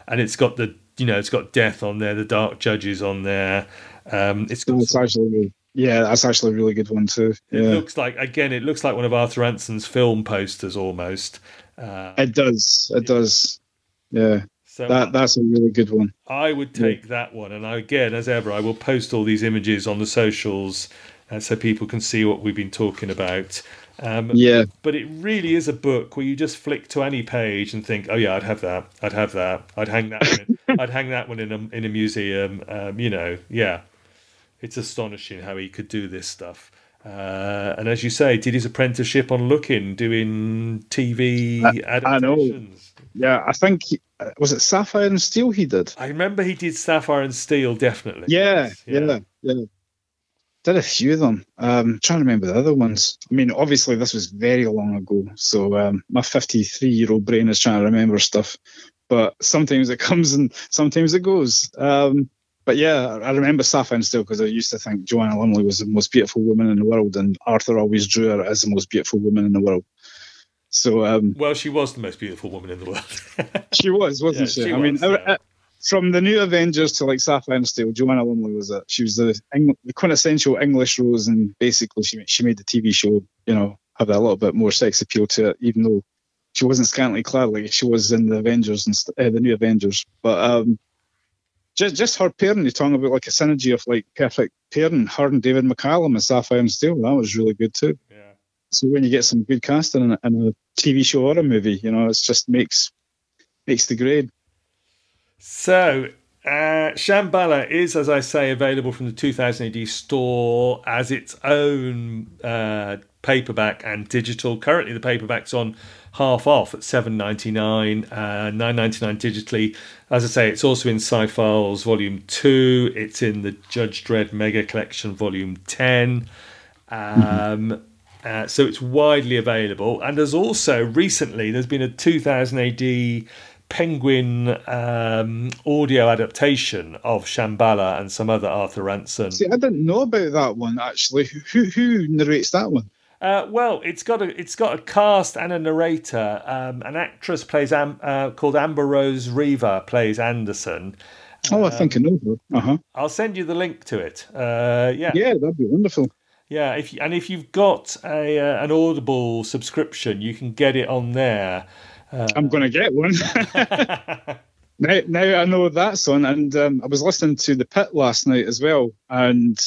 and it's got the you know it's got death on there, the dark judges on there. Um, it's got it's actually yeah, that's actually a really good one too. Yeah. It looks like again, it looks like one of Arthur Ranson's film posters almost. Uh, it does. It does. Yeah. So that that's a really good one. I would take yeah. that one, and I, again, as ever, I will post all these images on the socials uh, so people can see what we've been talking about. Um, yeah. But it really is a book where you just flick to any page and think, oh yeah, I'd have that. I'd have that. I'd hang that. One I'd hang that one in a in a museum. Um, you know, yeah. It's astonishing how he could do this stuff. Uh, and as you say, did his apprenticeship on Look-in, doing TV I, adaptations. I know. Yeah, I think uh, was it Sapphire and Steel he did. I remember he did Sapphire and Steel, definitely. Yeah, yeah, yeah. yeah did a few of them. Um, trying to remember the other ones. I mean, obviously this was very long ago, so um, my 53 year old brain is trying to remember stuff. But sometimes it comes and sometimes it goes. Um, but yeah, I remember Sapphire still because I used to think Joanna Lumley was the most beautiful woman in the world, and Arthur always drew her as the most beautiful woman in the world. So, um, well, she was the most beautiful woman in the world. she was, wasn't yeah, she? she? I was, mean, yeah from the new Avengers to like Sapphire and Steel, Joanna Lumley was it. She was the, the quintessential English Rose, and basically she she made the TV show, you know, have that little bit more sex appeal to it, even though she wasn't scantily clad like she was in the Avengers and st- uh, the new Avengers. But um, just just her pairing, you're talking about like a synergy of like perfect pairing, her and David McCallum and Sapphire and Steel, that was really good too. Yeah. So when you get some good casting in a, in a TV show or a movie, you know, it just makes makes the grade. So, uh, Shamballa is, as I say, available from the 2000 AD store as its own uh, paperback and digital. Currently, the paperback's on half off at 7.99, uh, 9.99 digitally. As I say, it's also in Psi-Files Volume 2. It's in the Judge Dredd Mega Collection Volume 10. Um, uh, so it's widely available. And there's also recently, there's been a 2000 AD Penguin um, audio adaptation of Shamballa and some other Arthur Ranson. See, I didn't know about that one actually. Who who narrates that one? Uh, well, it's got a it's got a cast and a narrator. Um, an actress plays Am, uh, called Amber Rose Revah plays Anderson. Oh, I think I know her. Uh huh. I'll send you the link to it. Uh, yeah. Yeah, that'd be wonderful. Yeah, if you, and if you've got a uh, an Audible subscription, you can get it on there. Uh, I'm going to get one. now, now I know that song, and um, I was listening to the Pit last night as well, and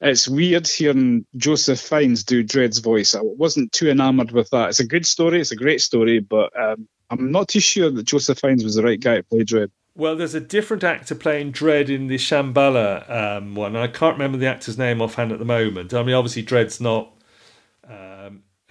it's weird hearing Joseph Fiennes do Dredd's voice. I wasn't too enamoured with that. It's a good story, it's a great story, but um, I'm not too sure that Joseph Fiennes was the right guy to play Dredd. Well, there's a different actor playing Dredd in the Shamballa um, one, and I can't remember the actor's name offhand at the moment. I mean, obviously, Dredd's not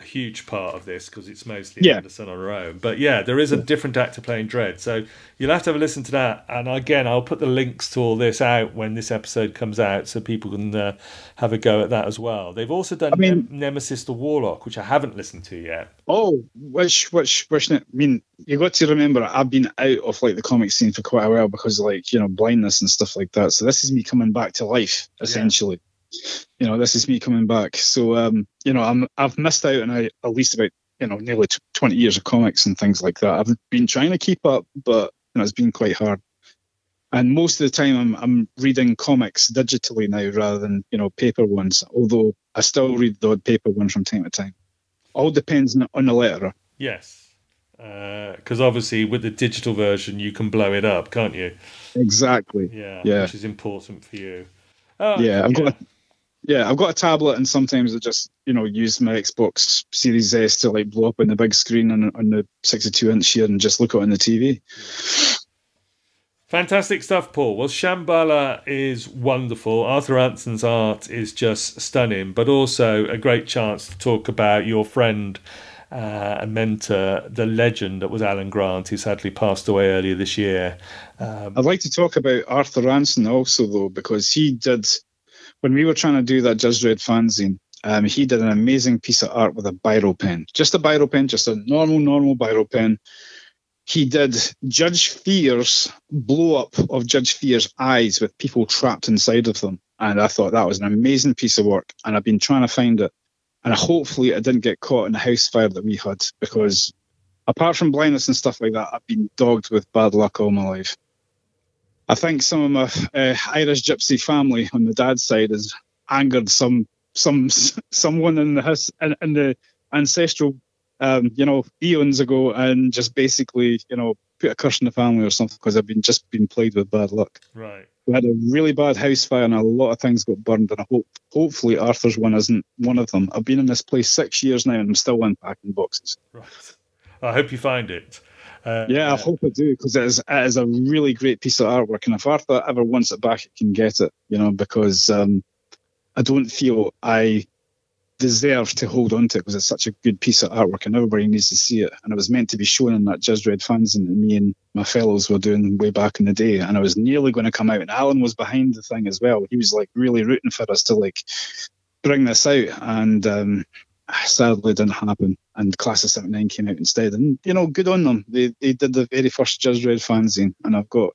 huge part of this because it's mostly yeah. Anderson on her own. But yeah, there is a different actor playing Dredd, so you'll have to have a listen to that. And again, I'll put the links to all this out when this episode comes out, so people can uh, have a go at that as well. They've also done I mean, Nem- Nemesis the Warlock, which I haven't listened to yet. Oh, which which which? I mean, you got to remember, I've been out of like the comic scene for quite a while because like you know blindness and stuff like that. So this is me coming back to life essentially. Yeah you know, this is me coming back. So, um, you know, I'm I've missed out on at least about you know nearly 20 years of comics and things like that. I've been trying to keep up, but you know, it's been quite hard. And most of the time, I'm, I'm reading comics digitally now rather than you know paper ones. Although I still read the odd paper one from time to time. All depends on the letterer. Yes, because uh, obviously with the digital version you can blow it up, can't you? Exactly. Yeah. Yeah. Which is important for you. Oh, yeah, I've yeah. got. A, yeah, I've got a tablet, and sometimes I just you know use my Xbox Series S to like blow up on the big screen on, on the 62 inch here and just look at it on the TV. Fantastic stuff, Paul. Well, Shamballa is wonderful. Arthur Ranson's art is just stunning, but also a great chance to talk about your friend uh, and mentor, the legend that was Alan Grant, who sadly passed away earlier this year. Um, I'd like to talk about Arthur Ranson also, though, because he did, when we were trying to do that Judge Dredd fanzine, um, he did an amazing piece of art with a biro pen. Just a biro pen, just a normal, normal biro pen he did Judge Fear's blow up of Judge Fear's eyes with people trapped inside of them. And I thought that was an amazing piece of work. And I've been trying to find it. And hopefully it didn't get caught in the house fire that we had because apart from blindness and stuff like that, I've been dogged with bad luck all my life. I think some of my uh, Irish gypsy family on the dad's side has angered some some someone in the his, in, in the ancestral um, you know, eons ago and just basically, you know, put a curse in the family or something because I've been just been played with bad luck. Right. We had a really bad house fire and a lot of things got burned, and I hope, hopefully, Arthur's one isn't one of them. I've been in this place six years now, and I'm still unpacking boxes. Right. I hope you find it. Uh, yeah, I hope I do because it is, it is a really great piece of artwork, and if Arthur ever wants it back, it can get it. You know, because um, I don't feel I deserve to hold on to it because it's such a good piece of artwork and everybody needs to see it. And it was meant to be shown in that Judge Dredd fans and me and my fellows were doing way back in the day. And I was nearly going to come out and Alan was behind the thing as well. He was like really rooting for us to like bring this out. And um, sadly didn't happen. And Class of 79 came out instead. And, you know, good on them. They, they did the very first Judge Dredd fanzine. And I've got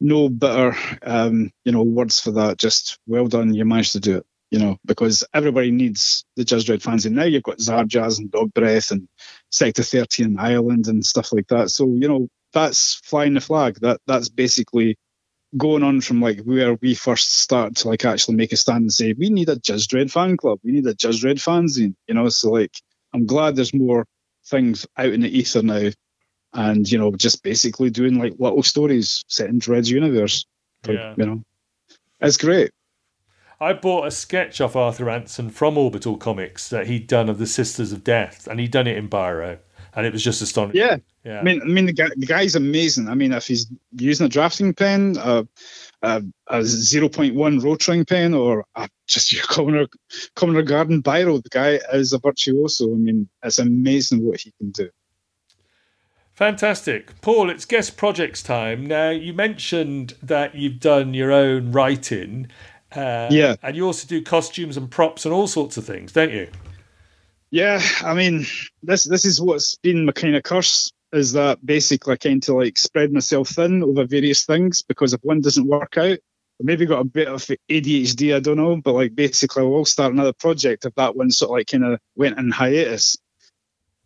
no bitter, um, you know, words for that. Just well done. You managed to do it you know, because everybody needs the Judge Dredd fans. And now you've got Zarjazz and Dogbreath and Sector 13 Ireland and stuff like that. So, you know, that's flying the flag. That That's basically going on from like where we first start to like actually make a stand and say, we need a Judge Dredd fan club. We need a Judge Dredd fanzine, you know. So, like, I'm glad there's more things out in the ether now. And, you know, just basically doing like little stories set in Dredd's universe. Like, yeah. You know, it's great. I bought a sketch off Arthur Ranson from Orbital Comics that he'd done of the Sisters of Death, and he'd done it in Biro, and it was just astonishing. Yeah, yeah. I mean, I mean, the, guy, the guy's amazing. I mean, if he's using a drafting pen, uh, a, a 0.1 Rotring pen, or just your common common garden biro, the guy is a virtuoso. I mean, it's amazing what he can do. Fantastic. Paul, it's guest projects time. Now, you mentioned that you've done your own writing. Uh, yeah. And you also do costumes and props and all sorts of things, don't you? Yeah, I mean, this this is what's been my kind of curse is that basically I kind of like spread myself thin over various things because if one doesn't work out, maybe got a bit of ADHD, I don't know, but like basically I will start another project if that one sort of like kind of went in hiatus.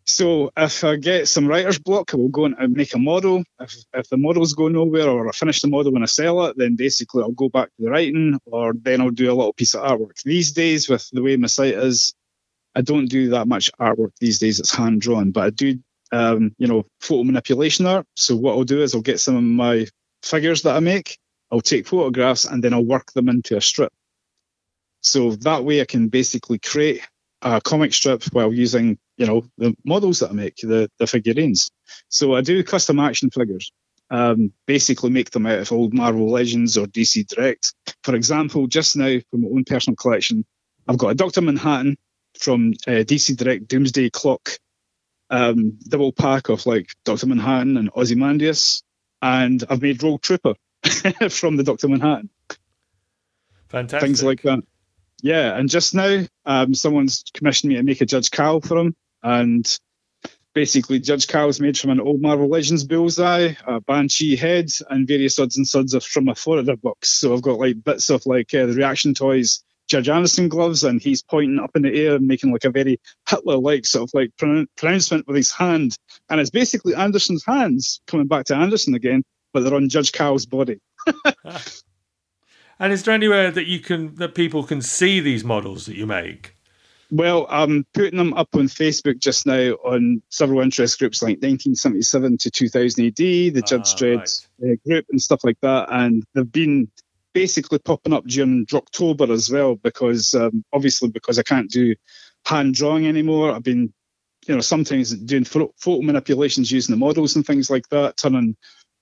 So if I get some writer's block, I will go and uh, make a model. If, if the models go nowhere or I finish the model when I sell it, then basically I'll go back to the writing or then I'll do a little piece of artwork. These days, with the way my site is, I don't do that much artwork these days. It's hand drawn, but I do, um, you know, photo manipulation art. So what I'll do is I'll get some of my figures that I make, I'll take photographs and then I'll work them into a strip. So that way I can basically create a comic strip while using you know the models that I make, the the figurines. So I do custom action figures. Um, basically make them out of old Marvel Legends or DC Direct. For example, just now for my own personal collection, I've got a Doctor Manhattan from uh, DC Direct Doomsday Clock um, double pack of like Doctor Manhattan and Ozymandias, and I've made Rogue Trooper from the Doctor Manhattan. Fantastic. Things like that. Yeah, and just now, um, someone's commissioned me to make a Judge Cal for him, and basically Judge Cal's made from an old Marvel Legends bullseye, a Banshee head, and various odds and sods of from a Florida box. So I've got like bits of like uh, the reaction toys Judge Anderson gloves, and he's pointing up in the air and making like a very Hitler-like sort of like pronouncement with his hand, and it's basically Anderson's hands coming back to Anderson again, but they're on Judge Cal's body. and is there anywhere that you can that people can see these models that you make? Well, I'm putting them up on Facebook just now on several interest groups like 1977 to 2000 AD, the Judge ah, Dredd right. uh, group, and stuff like that. And they've been basically popping up during October as well because um, obviously because I can't do hand drawing anymore. I've been, you know, sometimes doing photo manipulations using the models and things like that, turning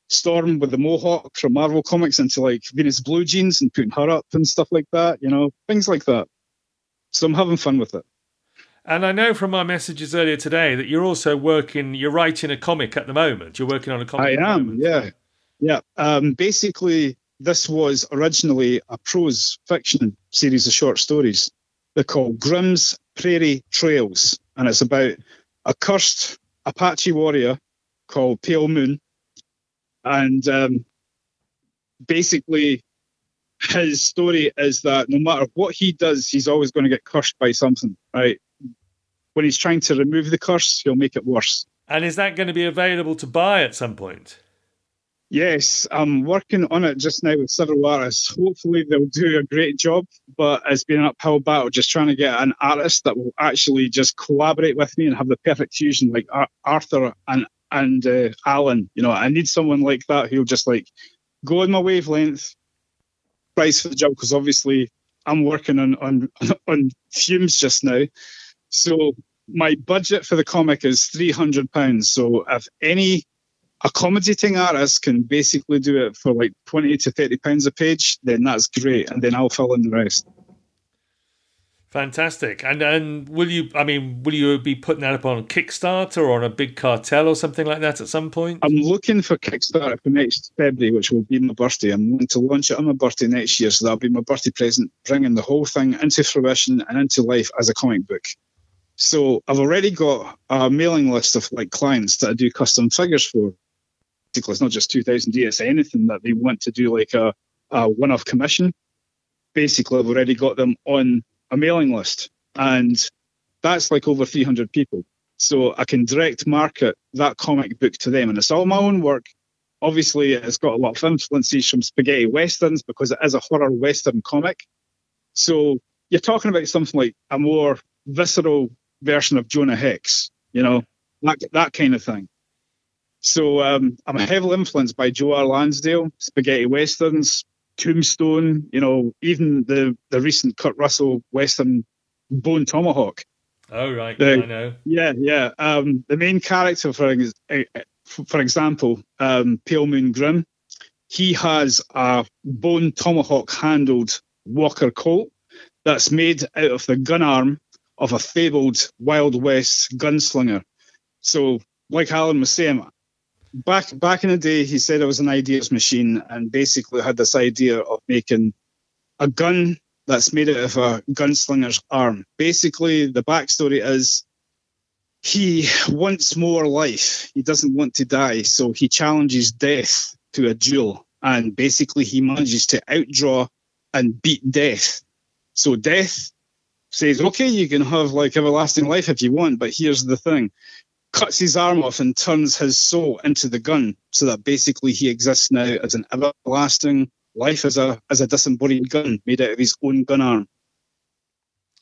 Storm with the Mohawk from Marvel Comics into like Venus Bluegenes and putting her up and stuff like that, you know, things like that. So I'm having fun with it. And I know from my messages earlier today that you're also working, you're writing a comic at the moment. You're working on a comic. I am, yeah. Yeah. Um, basically, this was originally a prose fiction series of short stories. They're called Grimm's Prairie Trails. And it's about a cursed Apache warrior called Pale Moon. And um, basically, his story is that no matter what he does, he's always going to get cursed by something, right? When he's trying to remove the curse, he'll make it worse. And is that going to be available to buy at some point? Yes, I'm working on it just now with several artists. Hopefully, they'll do a great job, but it's been an uphill battle just trying to get an artist that will actually just collaborate with me and have the perfect fusion, like Arthur and and uh, Alan. You know, I need someone like that who'll just like go on my wavelength, price for the job because obviously I'm working on on on fumes just now. So my budget for the comic is three hundred pounds. So if any accommodating artist can basically do it for like twenty to thirty pounds a page, then that's great, and then I'll fill in the rest. Fantastic. And and will you? I mean, will you be putting that up on Kickstarter or on a big cartel or something like that at some point? I'm looking for Kickstarter for next February, which will be my birthday. I'm going to launch it on my birthday next year, so that'll be my birthday present, bringing the whole thing into fruition and into life as a comic book. So I've already got a mailing list of like clients that I do custom figures for. It's not just 2000 DS, anything that they want to do like a, a one-off commission. Basically, I've already got them on a mailing list, and that's like over 300 people. So I can direct market that comic book to them, and it's all my own work. Obviously, it's got a lot of influences from spaghetti westerns because it is a horror western comic. So you're talking about something like a more visceral version of Jonah Hex, you know, that, that kind of thing. So um, I'm heavily influenced by Joe R. Lansdale, spaghetti westerns, Tombstone, you know, even the the recent Kurt Russell Western Bone Tomahawk. Oh right, the, I know. Yeah, yeah. Um, the main character, for for example, um, Pale Moon Grim, he has a bone tomahawk handled Walker Colt that's made out of the gun arm of a fabled Wild West gunslinger. So, like Alan was saying, back back in the day, he said it was an ideas machine, and basically had this idea of making a gun that's made out of a gunslinger's arm. Basically, the backstory is he wants more life. He doesn't want to die, so he challenges death to a duel, and basically he manages to outdraw and beat death. So death says, "Okay, you can have like everlasting life if you want, but here's the thing: cuts his arm off and turns his soul into the gun so that basically he exists now as an everlasting life as a as a disembodied gun made out of his own gun arm.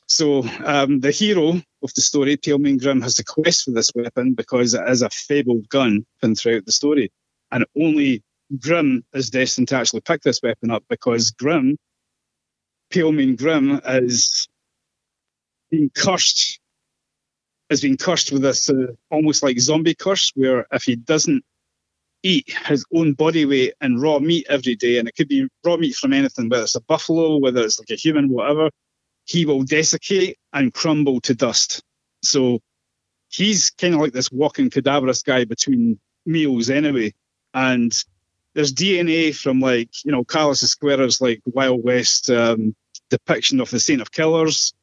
So um, the hero of the story, Pale Moon Grim, has the quest for this weapon because it is a fabled gun throughout the story. And only Grim is destined to actually pick this weapon up because Grim, Pale Moon Grim, is being cursed has been cursed with this uh, almost like zombie curse, where if he doesn't eat his own body weight in raw meat every day, and it could be raw meat from anything, whether it's a buffalo, whether it's like a human, whatever, he will desiccate and crumble to dust. So he's kind of like this walking cadaverous guy between meals anyway. And there's DNA from like, you know, Carlos Ezquerra's like Wild West um, depiction of the Saint of Killers.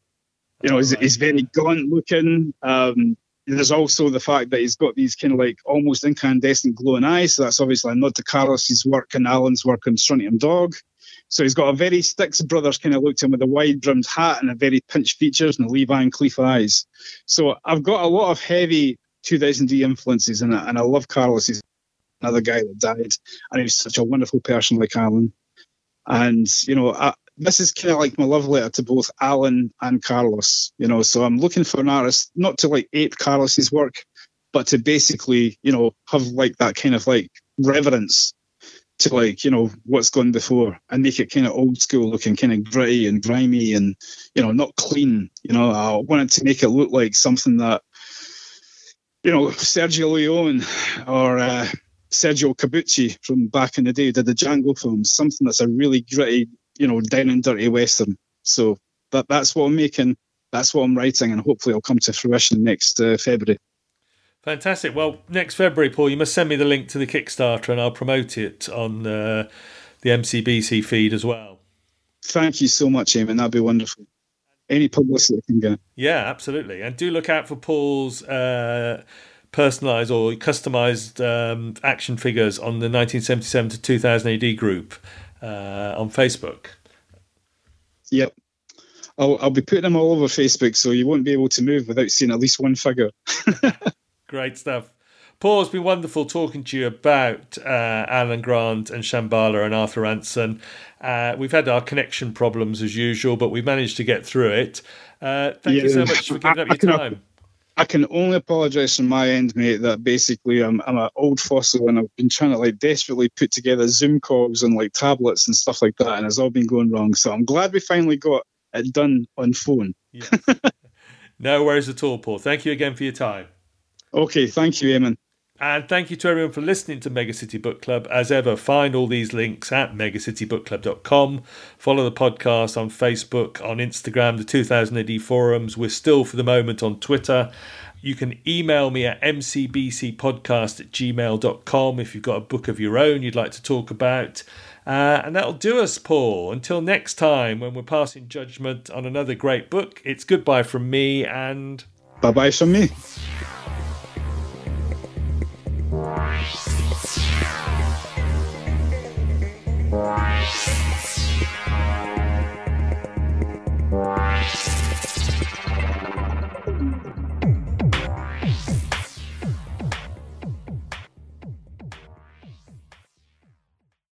You know, he's, he's very gaunt looking. Um, there's also the fact that he's got these kind of like almost incandescent glowing eyes. So that's obviously a nod to Carlos's work and Alan's work on Strontium Dog. So he's got a very Stix Brothers kind of look to him with a wide brimmed hat and a very pinched features and Lee Van Cleef eyes. So I've got a lot of heavy 2000 AD influences in it, and I love Carlos's. another guy that died, and he was such a wonderful person like Alan. And you know, I, this is kind of like my love letter to both Alan and Carlos. You know, so I'm looking for an artist not to like ape Carlos's work, but to basically, you know, have like that kind of like reverence to like you know what's gone before and make it kind of old school looking kind of gritty and grimy and you know not clean you know i wanted to make it look like something that you know sergio leone or uh, sergio Corbucci from back in the day did the django films something that's a really gritty you know down and dirty western so that that's what i'm making that's what i'm writing and hopefully it'll come to fruition next uh, february Fantastic. Well, next February, Paul, you must send me the link to the Kickstarter and I'll promote it on uh, the MCBC feed as well. Thank you so much, Eamon. That'd be wonderful. Any publicity can get. Yeah, absolutely. And do look out for Paul's uh, personalised or customised um, action figures on the 1977 to 2000 AD group uh, on Facebook. Yep. I'll, I'll be putting them all over Facebook, so you won't be able to move without seeing at least one figure. Great stuff. Paul, it's been wonderful talking to you about uh, Alan Grant and Shamballa and Arthur Ranson. Uh, we've had our connection problems as usual, but we've managed to get through it. Uh, thank yeah. you so much for giving up your time. I can only apologise from my end, mate. That basically I'm I'm an old fossil and I've been trying to like desperately put together Zoom calls and like tablets and stuff like that, and it's all been going wrong. So I'm glad we finally got it done on phone. Yeah. no worries at all, Paul. Thank you again for your time. Okay, thank you, Eamon. And thank you to everyone for listening to Megacity Book Club. As ever, find all these links at megacitybookclub.com. Follow the podcast on Facebook, on Instagram, the 2000 AD forums. We're still, for the moment, on Twitter. You can email me at mcbcpodcast at gmail.com if you've got a book of your own you'd like to talk about. Uh, and that'll do us, Paul. Until next time, when we're passing judgment on another great book, it's goodbye from me and. Bye bye from me. Bye.